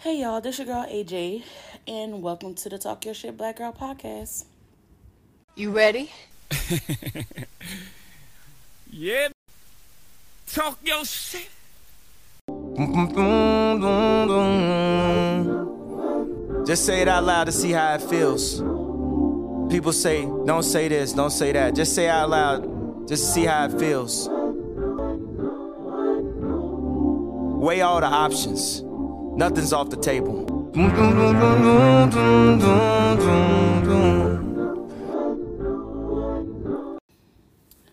Hey y'all, this your girl AJ, and welcome to the Talk Your Shit Black Girl podcast. You ready? Yeah. Talk your shit. Just say it out loud to see how it feels. People say, don't say this, don't say that. Just say it out loud, just see how it feels. Weigh all the options. Nothing's off the table.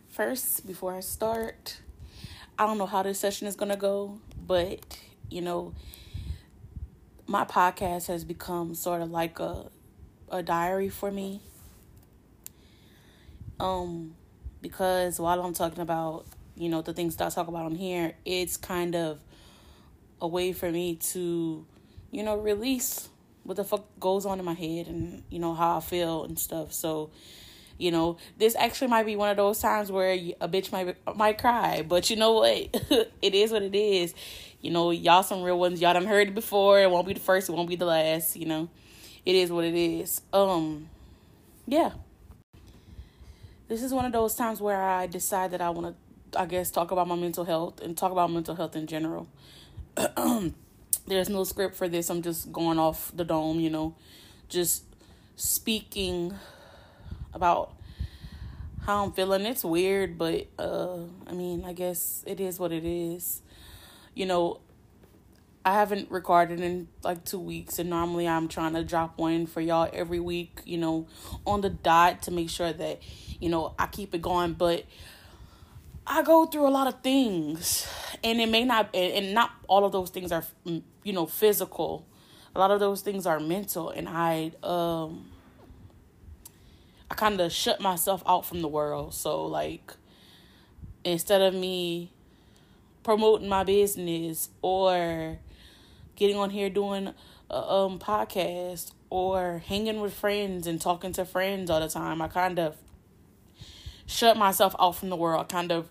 First, before I start, I don't know how this session is gonna go, but you know, my podcast has become sort of like a a diary for me. Um, because while I'm talking about you know the things that I talk about on here, it's kind of a way for me to, you know, release what the fuck goes on in my head and you know how I feel and stuff. So, you know, this actually might be one of those times where a bitch might might cry, but you know what? it is what it is. You know, y'all some real ones. Y'all done heard it before. It won't be the first. It won't be the last. You know, it is what it is. Um, yeah. This is one of those times where I decide that I want to, I guess, talk about my mental health and talk about mental health in general. There's no script for this. I'm just going off the dome, you know, just speaking about how I'm feeling. It's weird, but uh I mean, I guess it is what it is. You know, I haven't recorded in like 2 weeks and normally I'm trying to drop one for y'all every week, you know, on the dot to make sure that you know, I keep it going, but I go through a lot of things, and it may not, and not all of those things are, mm, you know, physical. A lot of those things are mental, and I, um, I kind of shut myself out from the world. So like, instead of me promoting my business or getting on here doing a um podcast or hanging with friends and talking to friends all the time, I kind of shut myself out from the world, kind of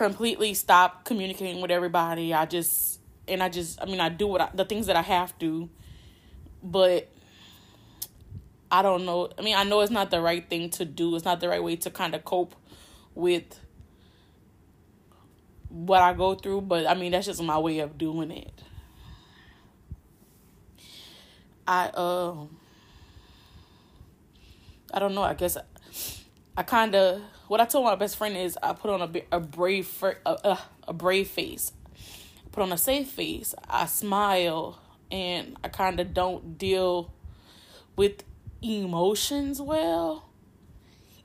completely stop communicating with everybody. I just and I just I mean I do what I, the things that I have to, but I don't know. I mean I know it's not the right thing to do. It's not the right way to kind of cope with what I go through, but I mean that's just my way of doing it. I uh I don't know. I guess I kind of what I told my best friend is I put on a a brave a, a brave face, put on a safe face. I smile and I kind of don't deal with emotions well.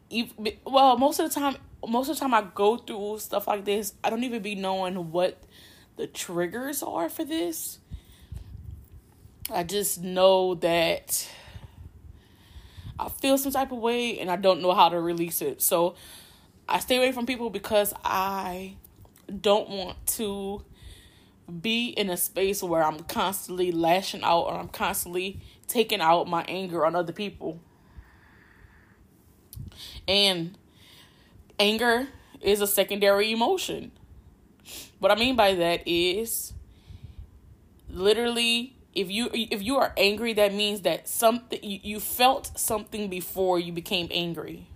Even, well, most of the time, most of the time I go through stuff like this, I don't even be knowing what the triggers are for this. I just know that I feel some type of way and I don't know how to release it. So I stay away from people because I don't want to be in a space where I'm constantly lashing out or I'm constantly taking out my anger on other people. And anger is a secondary emotion. What I mean by that is literally if you if you are angry that means that something you, you felt something before you became angry.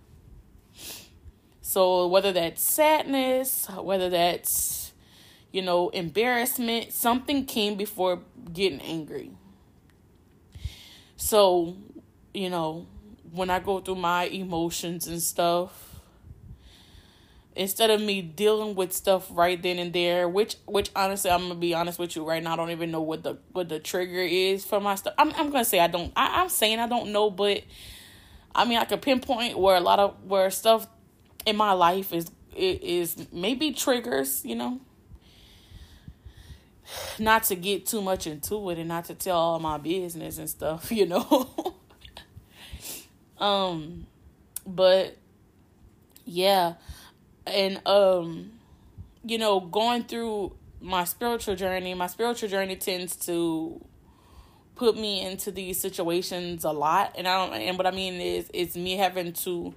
So whether that's sadness whether that's you know embarrassment something came before getting angry. So you know when i go through my emotions and stuff instead of me dealing with stuff right then and there which which honestly i'm gonna be honest with you right now i don't even know what the what the trigger is for my stuff. I'm, I'm gonna say i don't I, i'm saying i don't know but i mean i could pinpoint where a lot of where stuff in my life is is maybe triggers you know? Not to get too much into it and not to tell all my business and stuff you know? Um but yeah and um you know going through my spiritual journey my spiritual journey tends to put me into these situations a lot and i don't and what i mean is it's me having to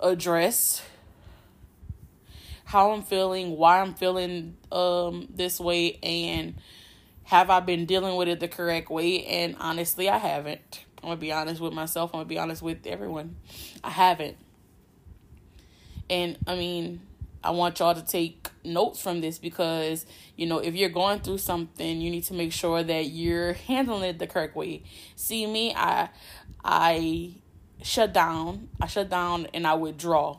address how i'm feeling why i'm feeling um this way and have I been dealing with it the correct way? And honestly, I haven't. I'm gonna be honest with myself. I'm gonna be honest with everyone. I haven't. And I mean, I want y'all to take notes from this because, you know, if you're going through something, you need to make sure that you're handling it the correct way. See me, I I shut down. I shut down and I withdraw.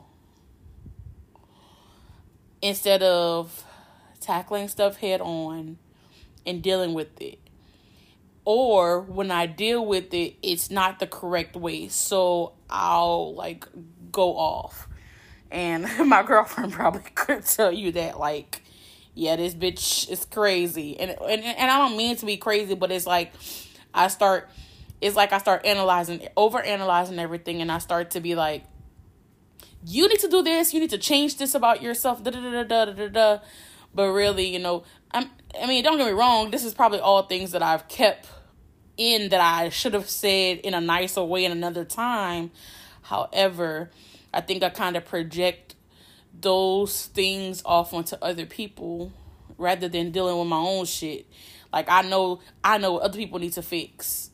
Instead of tackling stuff head on and dealing with it. Or when I deal with it, it's not the correct way. So I'll like go off. And my girlfriend probably could tell you that like yeah, this bitch is crazy. And and and I don't mean to be crazy, but it's like I start it's like I start analyzing over analyzing everything and I start to be like you need to do this, you need to change this about yourself, da da da da da da da. But really, you know, I'm I mean, don't get me wrong, this is probably all things that I've kept in that I should have said in a nicer way in another time. However, I think I kind of project those things off onto other people rather than dealing with my own shit. Like I know I know other people need to fix.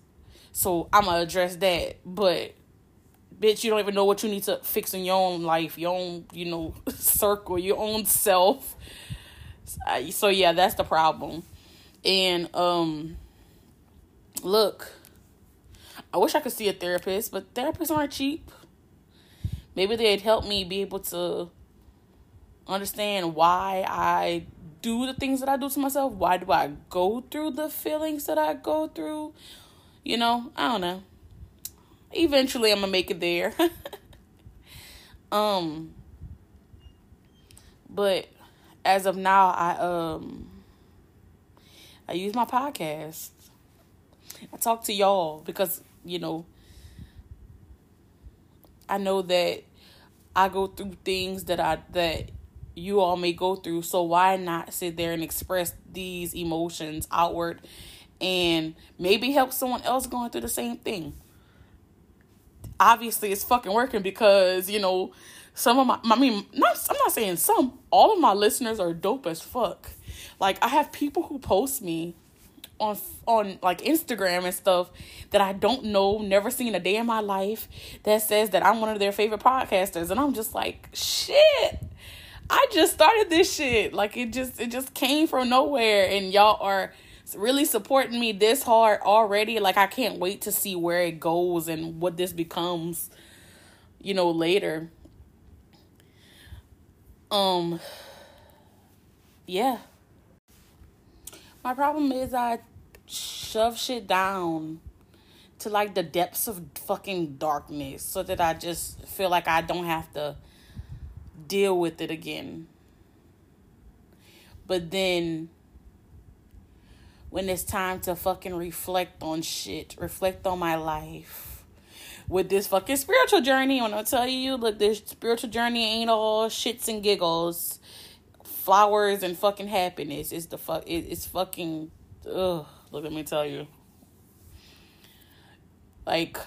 So I'm gonna address that. But bitch, you don't even know what you need to fix in your own life, your own, you know, circle, your own self. So yeah, that's the problem. And um look, I wish I could see a therapist, but therapists aren't cheap. Maybe they'd help me be able to understand why I do the things that I do to myself. Why do I go through the feelings that I go through? You know, I don't know. Eventually I'm gonna make it there. um but as of now I um I use my podcast. I talk to y'all because, you know, I know that I go through things that I that you all may go through. So why not sit there and express these emotions outward and maybe help someone else going through the same thing? Obviously, it's fucking working because, you know, some of my, I mean, not, I'm not saying some, all of my listeners are dope as fuck. Like, I have people who post me on on like Instagram and stuff that I don't know, never seen a day in my life that says that I'm one of their favorite podcasters and I'm just like, shit. I just started this shit. Like it just it just came from nowhere and y'all are really supporting me this hard already. Like I can't wait to see where it goes and what this becomes, you know, later. Um yeah. My problem is I shove shit down to like the depths of fucking darkness so that I just feel like I don't have to deal with it again. But then when it's time to fucking reflect on shit, reflect on my life with this fucking spiritual journey, when I tell you, look, this spiritual journey ain't all shits and giggles, flowers and fucking happiness. It's the fuck, it, it's fucking, ugh. Look, let me tell you. Like,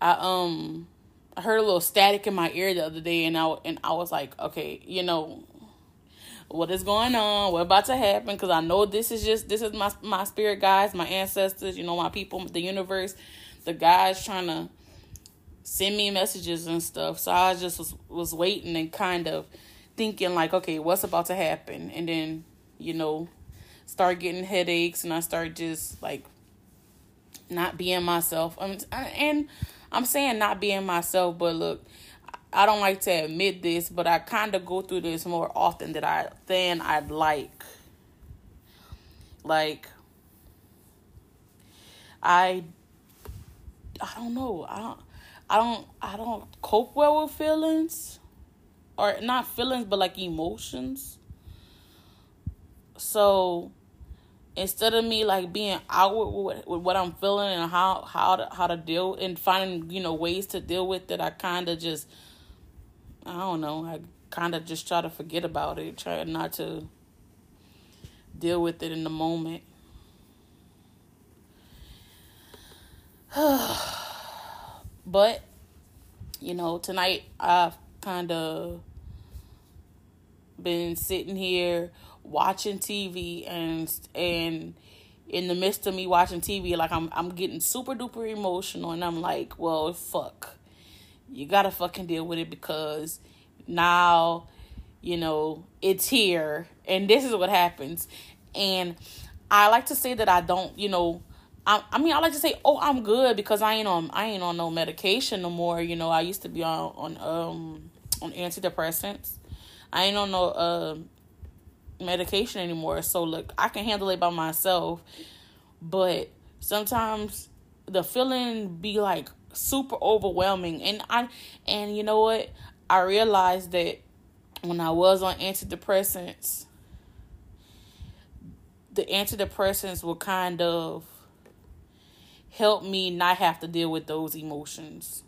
I um, I heard a little static in my ear the other day, and I and I was like, okay, you know, what is going on? What about to happen? Because I know this is just this is my my spirit guides, my ancestors, you know, my people, the universe, the guys trying to send me messages and stuff. So I just was was waiting and kind of thinking like, okay, what's about to happen? And then, you know, start getting headaches and I start just like not being myself. I mean, and I'm saying not being myself, but look, I don't like to admit this, but I kind of go through this more often than I than I'd like. Like I I don't know. I don't I don't I don't cope well with feelings or not feelings but like emotions. So instead of me like being outward with, with what I'm feeling and how how to how to deal and finding you know ways to deal with it, I kind of just I don't know. I kind of just try to forget about it, try not to deal with it in the moment. but you know, tonight I've kind of been sitting here watching TV and and in the midst of me watching TV, like I'm I'm getting super duper emotional and I'm like, well, fuck. You gotta fucking deal with it because now, you know, it's here and this is what happens. And I like to say that I don't, you know, I, I mean I like to say, oh, I'm good because I ain't on I ain't on no medication no more. You know, I used to be on on um on antidepressants. I ain't on no uh medication anymore. So look, I can handle it by myself. But sometimes the feeling be like super overwhelming and I and you know what? I realized that when I was on antidepressants the antidepressants will kind of help me not have to deal with those emotions,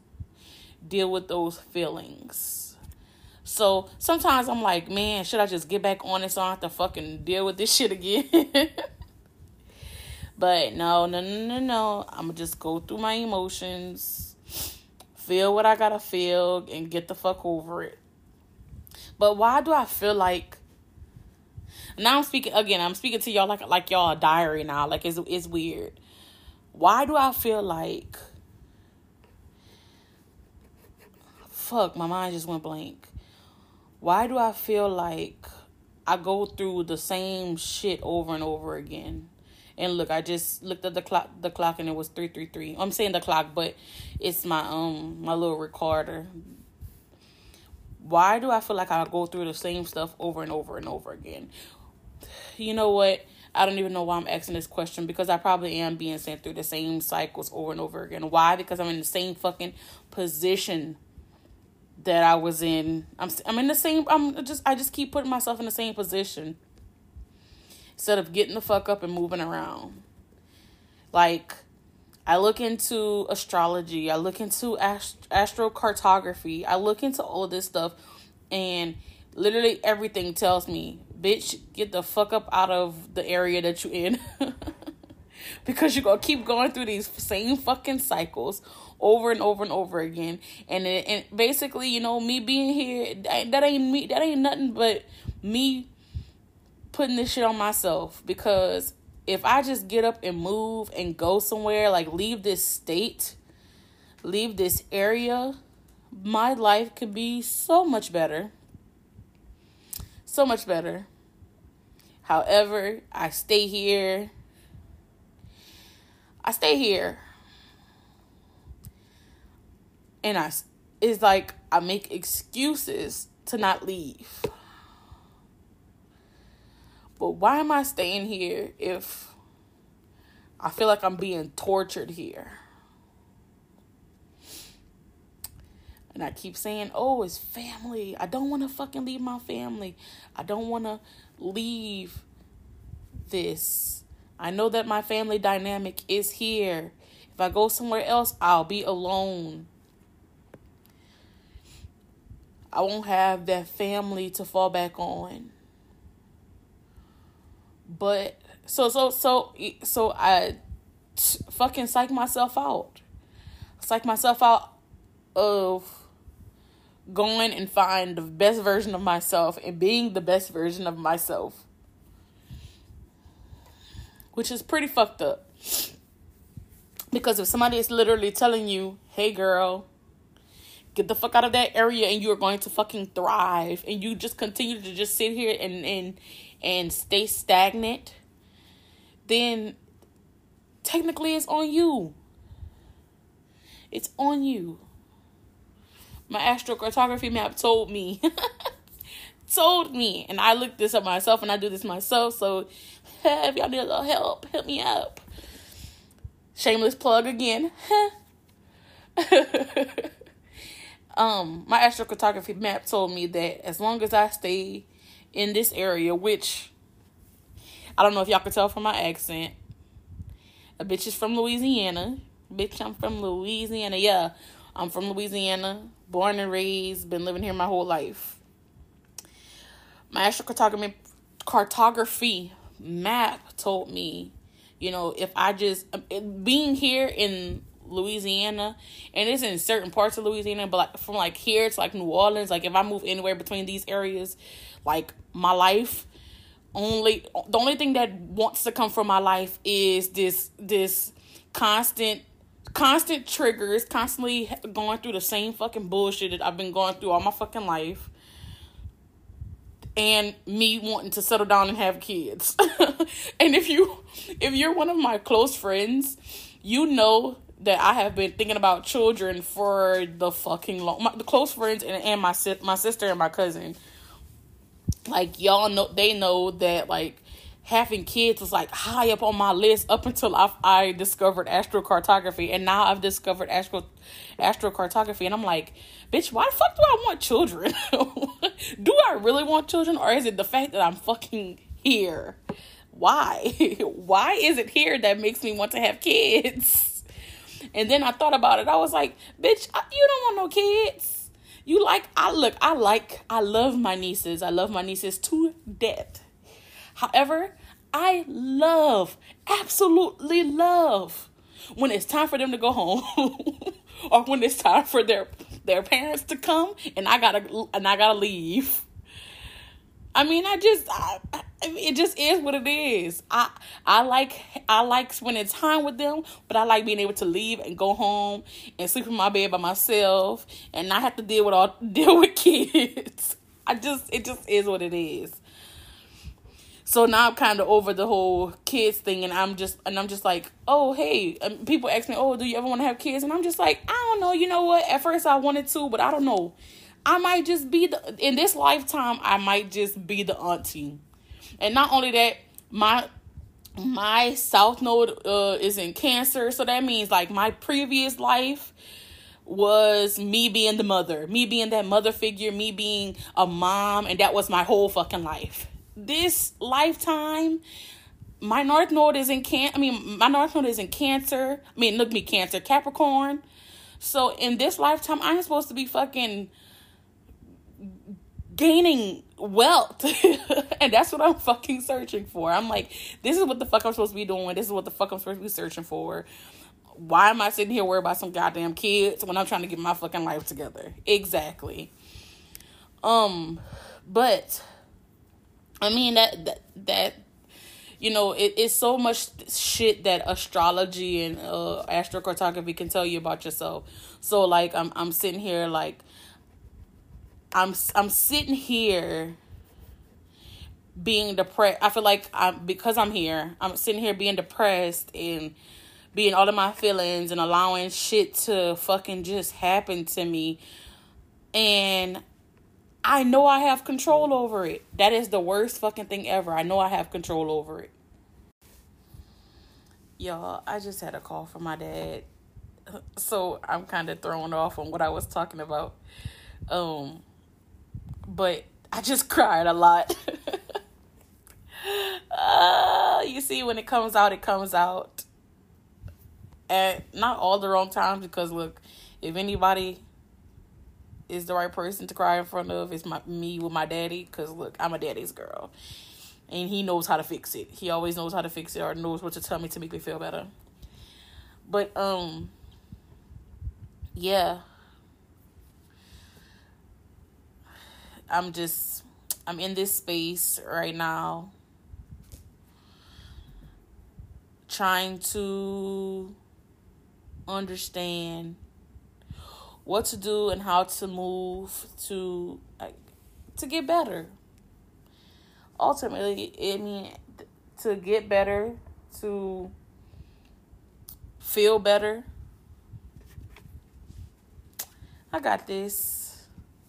deal with those feelings. So sometimes I'm like, man, should I just get back on it so I don't have to fucking deal with this shit again? but no, no, no, no, no. I'm gonna just go through my emotions, feel what I gotta feel, and get the fuck over it. But why do I feel like now I'm speaking again. I'm speaking to y'all like like y'all a diary now. Like it's it's weird. Why do I feel like? Fuck, my mind just went blank. Why do I feel like I go through the same shit over and over again? And look, I just looked at the clock, the clock, and it was three three three. I'm saying the clock, but it's my um my little recorder. Why do I feel like I go through the same stuff over and over and over again? you know what? I don't even know why I'm asking this question because I probably am being sent through the same cycles over and over again. Why? Because I'm in the same fucking position that I was in. I'm I'm in the same. I'm just I just keep putting myself in the same position instead of getting the fuck up and moving around. Like I look into astrology. I look into ast- astrocartography. I look into all this stuff, and literally everything tells me bitch, get the fuck up out of the area that you're in. because you're gonna keep going through these same fucking cycles over and over and over again. And it, and basically, you know, me being here, that ain't me. That ain't nothing but me putting this shit on myself. Because if I just get up and move and go somewhere, like leave this state, leave this area, my life could be so much better. So much better. However, I stay here. I stay here. And I it's like I make excuses to not leave. But why am I staying here if I feel like I'm being tortured here? And I keep saying, oh, it's family. I don't want to fucking leave my family. I don't want to leave this. I know that my family dynamic is here. If I go somewhere else, I'll be alone. I won't have that family to fall back on. But so so so so I fucking psych myself out. Psych myself out of going and find the best version of myself and being the best version of myself. Which is pretty fucked up. Because if somebody is literally telling you, hey girl, get the fuck out of that area and you're going to fucking thrive and you just continue to just sit here and and and stay stagnant, then technically it's on you. It's on you my astrocartography map told me. told me. And I looked this up myself and I do this myself. So if y'all need a little help, help me up. Shameless plug again. um, my astrocartography map told me that as long as I stay in this area, which I don't know if y'all can tell from my accent. A bitch is from Louisiana. Bitch, I'm from Louisiana. Yeah, I'm from Louisiana born and raised, been living here my whole life. My astrocartography cartography map told me, you know, if I just being here in Louisiana, and it's in certain parts of Louisiana, but like from like here to like New Orleans, like if I move anywhere between these areas, like my life only the only thing that wants to come from my life is this this constant constant triggers, constantly going through the same fucking bullshit that I've been going through all my fucking life. And me wanting to settle down and have kids. and if you if you're one of my close friends, you know that I have been thinking about children for the fucking long my the close friends and, and my my sister and my cousin. Like y'all know they know that like having kids was like high up on my list up until I, I discovered astrocartography and now I've discovered astro astrocartography and I'm like, bitch, why the fuck do I want children? do I really want children or is it the fact that I'm fucking here? Why? why is it here that makes me want to have kids? And then I thought about it. I was like, bitch, you don't want no kids. You like I look, I like I love my nieces. I love my nieces to death. However, I love, absolutely love when it's time for them to go home or when it's time for their their parents to come and I gotta and I gotta leave. I mean, I just, I, I, it just is what it is. I, I like, I like spending time with them, but I like being able to leave and go home and sleep in my bed by myself and not have to deal with all deal with kids. I just, it just is what it is. So now I'm kind of over the whole kids thing, and I'm just and I'm just like, oh hey, and people ask me, oh, do you ever want to have kids? And I'm just like, I don't know. You know what? At first I wanted to, but I don't know. I might just be the in this lifetime. I might just be the auntie, and not only that, my my south node uh, is in Cancer, so that means like my previous life was me being the mother, me being that mother figure, me being a mom, and that was my whole fucking life this lifetime, my North Node is in can. I mean, my North Node is in Cancer. I mean, look me, Cancer, Capricorn. So in this lifetime, I'm supposed to be fucking gaining wealth, and that's what I'm fucking searching for. I'm like, this is what the fuck I'm supposed to be doing. This is what the fuck I'm supposed to be searching for. Why am I sitting here worried about some goddamn kids when I'm trying to get my fucking life together? Exactly. Um, but I mean that that, that you know it, it's so much shit that astrology and uh, astrocartography can tell you about yourself. So like I'm I'm sitting here like I'm I'm sitting here being depressed. I feel like I'm because I'm here. I'm sitting here being depressed and being all of my feelings and allowing shit to fucking just happen to me. And I know I have control over it. That is the worst fucking thing ever. I know I have control over it. Y'all, I just had a call from my dad. So I'm kind of thrown off on what I was talking about. Um but I just cried a lot. uh, you see when it comes out, it comes out. At not all the wrong times because look, if anybody is the right person to cry in front of is my me with my daddy because look i'm a daddy's girl. And he knows how to fix it. He always knows how to fix it or knows what to tell me to make me feel better. But um yeah i'm just i'm in this space right now trying to understand what to do and how to move to like, to get better. Ultimately, I mean to get better, to feel better. I got this.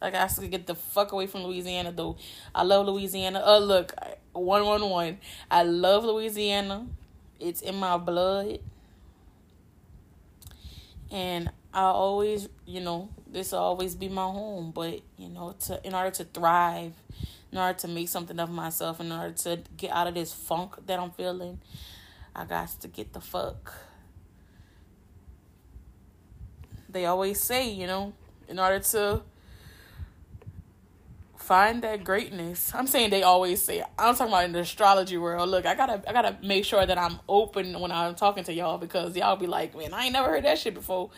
I got to get the fuck away from Louisiana though. I love Louisiana. Oh look, one one one. I love Louisiana. It's in my blood. And I always, you know, this will always be my home. But you know, to in order to thrive, in order to make something of myself, in order to get out of this funk that I'm feeling, I got to get the fuck. They always say, you know, in order to find that greatness. I'm saying they always say. I'm talking about in the astrology world. Look, I gotta I gotta make sure that I'm open when I'm talking to y'all because y'all be like, man, I ain't never heard that shit before.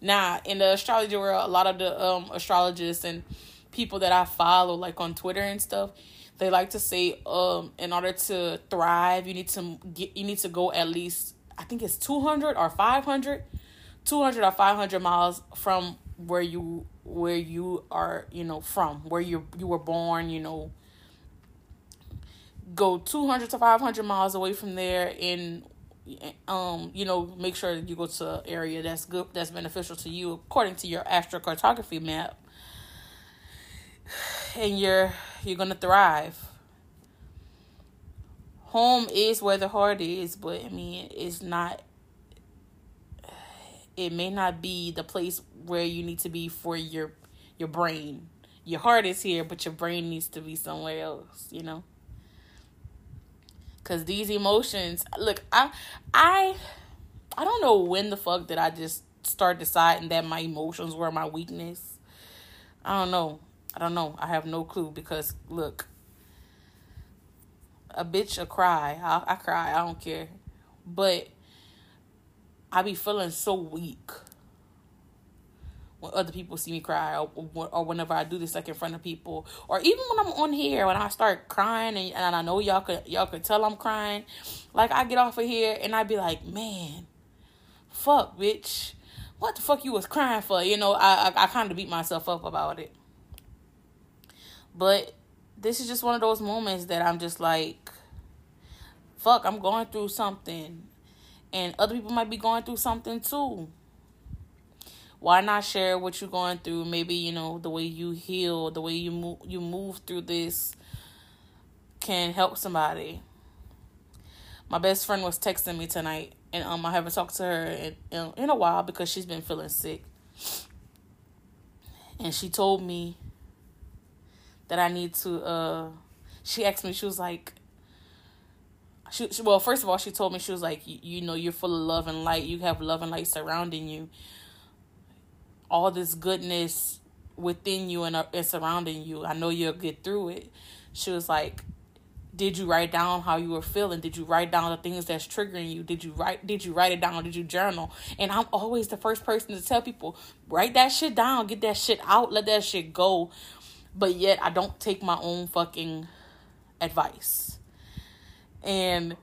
Nah, in the astrology world, a lot of the um astrologists and people that I follow, like on Twitter and stuff, they like to say um in order to thrive you need to get you need to go at least i think it's 200 or 500 200 or 500 miles from where you where you are you know from where you you were born you know. Go 200 to 500 miles away from there and um you know make sure that you go to an area that's good that's beneficial to you according to your astrocartography map. And you're you're gonna thrive. Home is where the heart is but i mean it's not it may not be the place where you need to be for your your brain. Your heart is here but your brain needs to be somewhere else you know? Because these emotions look i i i don't know when the fuck did i just start deciding that my emotions were my weakness. I don't know. I don't know. I have no clue because look a bitch a cry. I, I cry. I don't care. But i be feeling so weak when other people see me cry or, or whenever I do this like in front of people. Or even when I'm on here when I start crying and, and I know y'all could y'all could tell I'm crying like I get off of here and I be like man fuck bitch. What the fuck you was crying for? You know I I, I kind of beat myself up about it. But this is just one of those moments that I'm just like fuck I'm going through something and other people might be going through something too. Why not share what you're going through? Maybe you know the way you heal the way you move you move through this can help somebody. My best friend was texting me tonight and um i haven't talked to her in, in, in a while because she's been feeling sick. And she told me that i need to uh she asked me she was like she, she well first of all she told me she was like you, know you're full of love and light you have love and light surrounding you all this goodness within you and, uh, and surrounding you. I know you'll get through it. She was like, did you write down how you were feeling? Did you write down the things that's triggering you? Did you write did you write it down? Did you journal? And I'm always the first person to tell people, write that shit down, get that shit out, let that shit go. But yet I don't take my own fucking advice. And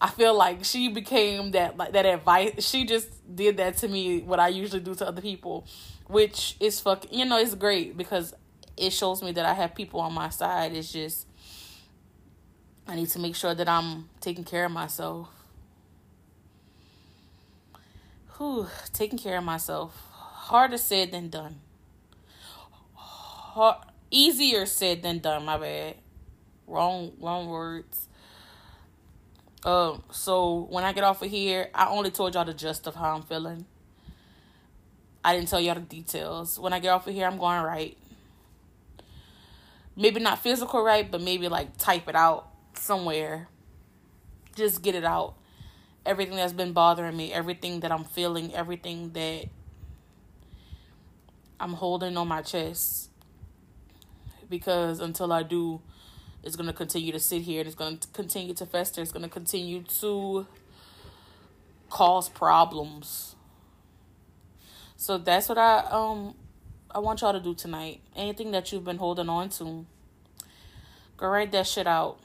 I feel like she became that like that advice. She just did that to me what I usually do to other people which is fuck you know it's great because it shows me that I have people on my side. It's just I need to make sure that I'm taking care of myself. Whew, taking care of myself. Harder said than done. Hard, easier said than done, my bad. Wrong wrong words. Um, so when I get off of here, I only told y'all the gist of how I'm feeling. I didn't tell y'all the details. When I get off of here, I'm going right. Maybe not physical right, but maybe like type it out somewhere. Just get it out. Everything that's been bothering me, everything that I'm feeling, everything that I'm holding on my chest. Because until I do, it's going to continue to sit here and it's going to continue to fester. It's going to continue to cause problems so that's what I um I want y'all to do tonight. Anything that you've been holding on to, go write that shit out.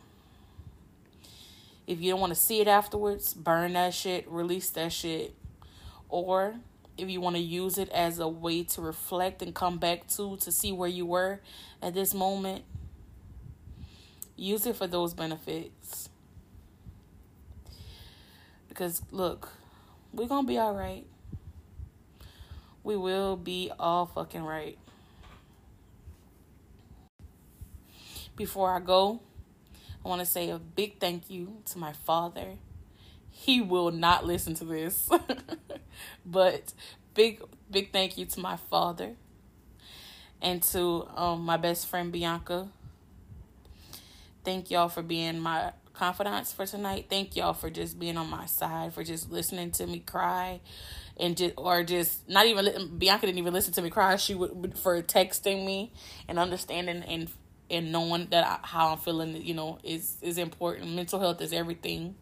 If you don't want to see it afterwards, burn that shit, release that shit. Or if you want to use it as a way to reflect and come back to to see where you were at this moment, use it for those benefits. Because look, we're going to be all right we will be all fucking right. Before I go, I want to say a big thank you to my father. He will not listen to this. but big big thank you to my father and to um, my best friend Bianca. Thank y'all for being my confidants for tonight. Thank y'all for just being on my side, for just listening to me cry and just or just not even Bianca didn't even listen to me cry. She would for texting me and understanding and and knowing that I, how I'm feeling, you know, is is important. Mental health is everything.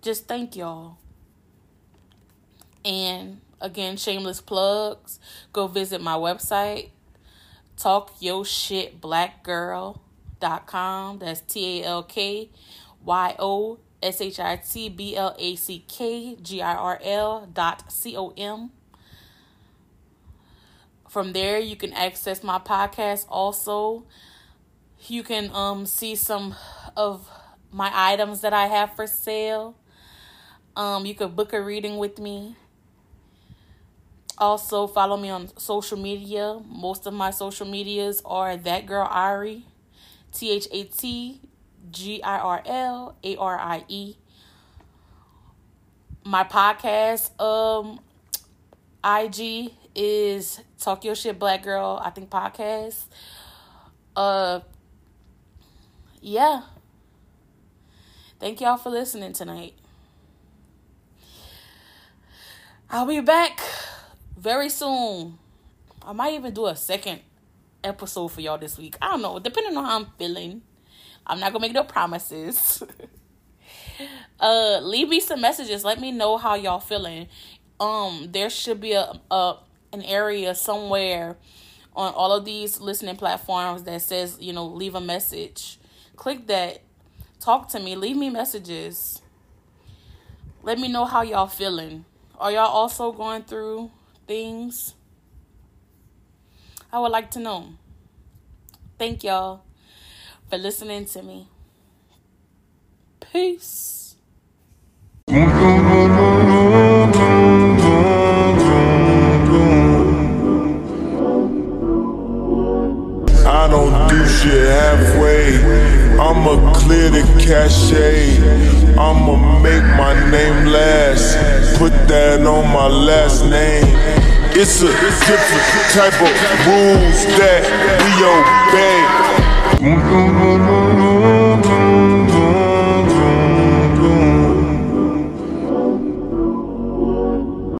Just thank y'all. And again, shameless plugs. Go visit my website. Talk yo shit black girl talkyoshitblackgirl.com. That's T A L K Y O S H I T B L A C K G I R L dot C O M. From there, you can access my podcast also. You can um see some of my items that I have for sale. Um, you could book a reading with me. Also, follow me on social media. Most of my social medias are that girl Arie, T H A T G I R L A R I E. My podcast um IG is Talk Your Shit Black Girl, I think podcast. Uh yeah. Thank y'all for listening tonight. I'll be back very soon. I might even do a second episode for y'all this week. I don't know, depending on how I'm feeling. I'm not gonna make no promises. uh, leave me some messages. Let me know how y'all feeling. Um, there should be a, a an area somewhere on all of these listening platforms that says you know leave a message. Click that. Talk to me. Leave me messages. Let me know how y'all feeling. Are y'all also going through things? I would like to know. Thank y'all for listening to me. Peace. I don't do shit halfway. I'ma clear the cachet. I'ma make my name last. Put that on my last name. It's a different type of rules that we obey.